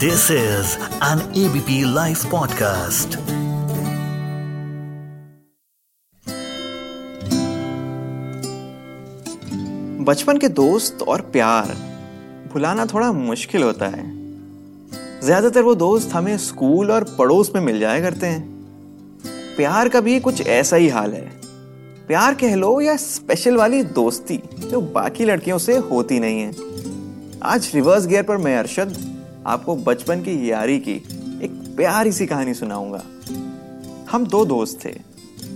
This is an ABP Life podcast. बचपन के दोस्त और प्यार भुलाना थोड़ा मुश्किल होता है। ज़्यादातर वो दोस्त हमें स्कूल और पड़ोस में मिल जाया करते हैं। प्यार का भी कुछ ऐसा ही हाल है। प्यार कह लो या स्पेशल वाली दोस्ती, जो बाकी लड़कियों से होती नहीं है। आज रिवर्स गियर पर मैं अरशद आपको बचपन की यारी की एक प्यारी सी कहानी सुनाऊँगा। हम दो दोस्त थे,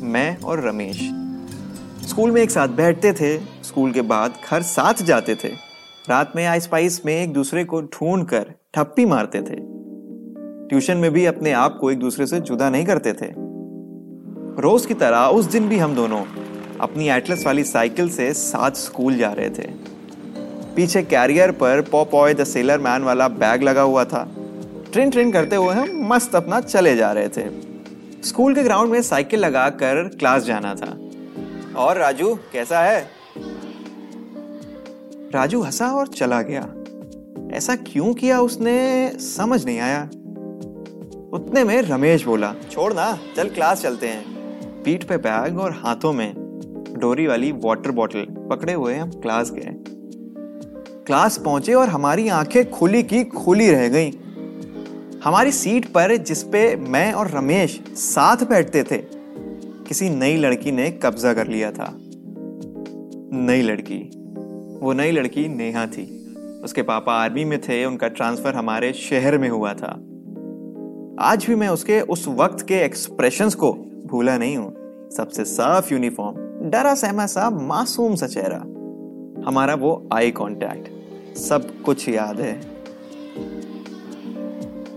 मैं और रमेश। स्कूल में एक साथ बैठते थे, स्कूल के बाद घर साथ जाते थे। रात में आइस पाइस में एक दूसरे को ढूंढ कर ठप्पी मारते थे। ट्यूशन में भी अपने आप को एक दूसरे से जुदा नहीं करते थे। रोज की तरह उस दिन भी हम दोनों अपनी एटलस वाली साइकिल से साथ स्कूल जा रहे थे। पीछे कैरियर पर pop Popeye the sailor man वाला बैग लगा हुआ था। ट्रेन ट्रेन करते हुए हम मस्त अपना चले जा रहे थे। स्कूल के ग्राउंड में साइकिल लगा कर क्लास जाना था। और राजू, कैसा है? राजू हंसा और चला गया। ऐसा क्यों किया उसने? समझ नहीं आया। उतने में रमेश बोला, छोड़ ना, चल क्लास चलते हैं। पीठ पे बैग और हाथों में डोरी वाली वाटर बॉटल पकड़े हुए हम क्लास गए। क्लास पहुँचे और हमारी आँखें खुली की खुली रह गईं। हमारी सीट पर जिसपे मैं और रमेश साथ बैठते थे, किसी नई लड़की ने कब्जा कर लिया था। नई लड़की। वो नई लड़की नेहा थी। उसके पापा आर्मी में थे, उनका ट्रांसफ़र हमारे शहर में हुआ था। आज भी मैं उसके उस वक्त के एक्सप्रेशन को भूला नहीं हूँ। सबसे साफ़ यूनिफॉर्म डरा सहमा सा मासूम सा चेहरा। हमारा वो आई कांटेक्ट। सब कुछ याद है।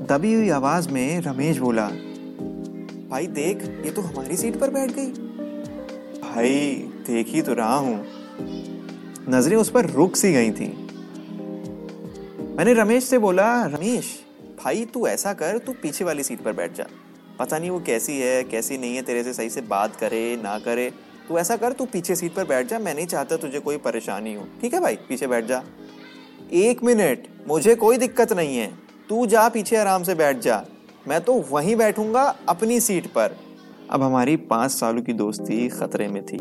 दबी हुई आवाज़ में रमेश बोला, भाई देख, ये तो हमारी सीट पर बैठ गई। भाई, देख ही तो रहा हूँ। नज़रें उस पर रुक सी गई थी। मैंने रमेश से बोला, रमेश, भाई तू ऐसा कर, तू पीछे वाली सीट पर बैठ जा। पता नहीं वो कैसी है, कैसी नहीं है, तेरे से सही से बात करे, ना करे। तू ऐसा कर, तू पीछे सीट पर बैठ जा, मैं नहीं चाहता तुझे कोई परेशानी हो। ठीक है भाई? पीछे बैठ जा। एक मिनट, मुझे कोई दिक्कत नहीं है। तू जा, पीछे आराम से बैठ जा। मैं तो वहीं बैठूँगा, अपनी सीट पर। अब हमारी पाँच सालों की दोस्ती खतरे में थी।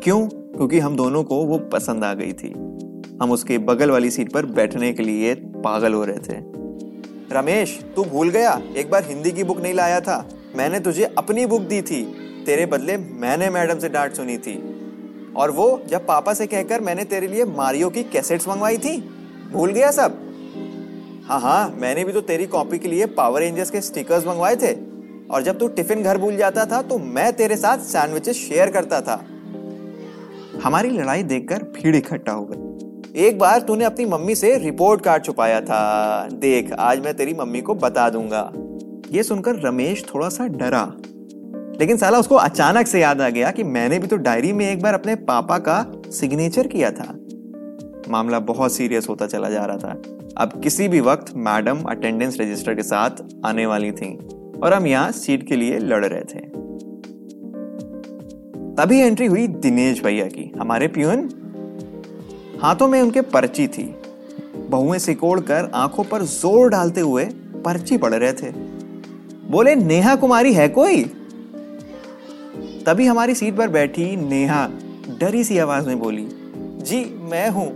क्यों? क्योंकि हम दोनों को वो पसंद आ गई थी। हम उसके बगल वाली सीट पर बैठने के लिए पागल हो रहे थे। रमेश, तू भूल गया? एक बार हिंदी की बुक नहीं लाया था? मैंने तुझे अपनी बुक दी थी। तेरे बदले मैंने मैडम से डांट सुनी थी। और वो जब पापा से कहकर मैंने तेरे लिए मारियो की कैसेट्स मंगवाई थी, भूल गया सब? हाँ हाँ मैंने भी तो तेरी कॉपी के लिए पावर रेंजर्स के स्टिकर्स मंगवाए थे। और जब तू टिफ़िन घर भूल जाता था तो मैं तेरे साथ सैंडविचेस शेयर करता था। हमारी लड़ाई देखकर भीड़ इकट्ठा हो गई। एक बार तूने अपनी मम्मी से रिपोर्ट कार्ड छुपाया था। देख, आज मैं तेरी मम्मी को बता दूँगा। ये सुनकर रमेश थोड़ा सा डरा। लेकिन साला उसको अचानक से याद आ गया कि मैंने भी तो डायरी में एक बार अपने पापा का सिग्नेचर किया था। मामला बहुत सीरियस होता चला जा रहा था। अब किसी भी वक्त मैडम अटेंडेंस रजिस्टर के साथ आने वाली थी और हम यहाँ सीट के लिए लड़ रहे थे। तभी एंट्री हुई दिनेश भैया की, हमारे प्यून। हाथों में उनके पर्ची थी। बहुएँ सिकोड़ कर आँखों पर ज़ोर डालते हुए पर्ची पढ़ रहे थे। बोले, नेहा कुमारी है कोई? तभी हमारी सीट पर बैठी नेहा डरी सी आवाज़ में बोली, जी, मैं हूँ।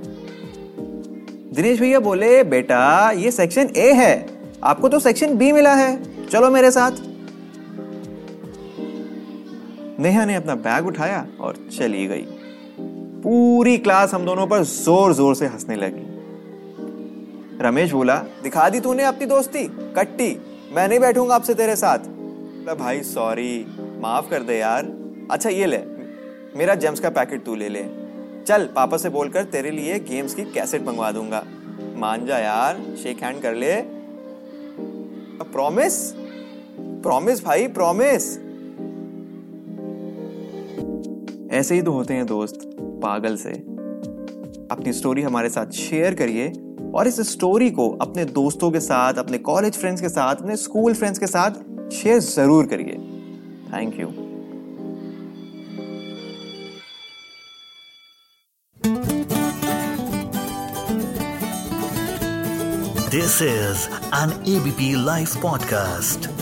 दिनेश भैया बोले, बेटा, ये सेक्शन ए है। आपको तो सेक्शन बी मिला है। चलो मेरे साथ। नेहा ने अपना बैग उठाया और चली गई। पूरी क्लास हम दोनों पर ज़ोर ज़ोर से हंसने लगी। रमेश बोला, दिखा दी तूने अपनी दोस्ती, कट्टी। मैं नहीं बैठूँगा आपसे तेरे साथ। भाई सॉरी माफ़ कर दे यार। अच्छा ये ले, मेरा जेम्स का पैकेट तू ले ले। चल, पापा से बोलकर तेरे लिए गेम्स की कैसेट मंगवा दूँगा। मान जा यार शेक हैंड कर ले। प्रॉमिस प्रॉमिस भाई प्रॉमिस ऐसे ही तो होते हैं दोस्त, पागल से। अपनी स्टोरी हमारे साथ शेयर करिए। और इस स्टोरी को अपने दोस्तों के साथ, अपने कॉलेज फ्रेंड्स के साथ, अपने स्कूल फ्रेंड्स के साथ शेयर ज़रूर करिए thank you this is an ABP live podcast.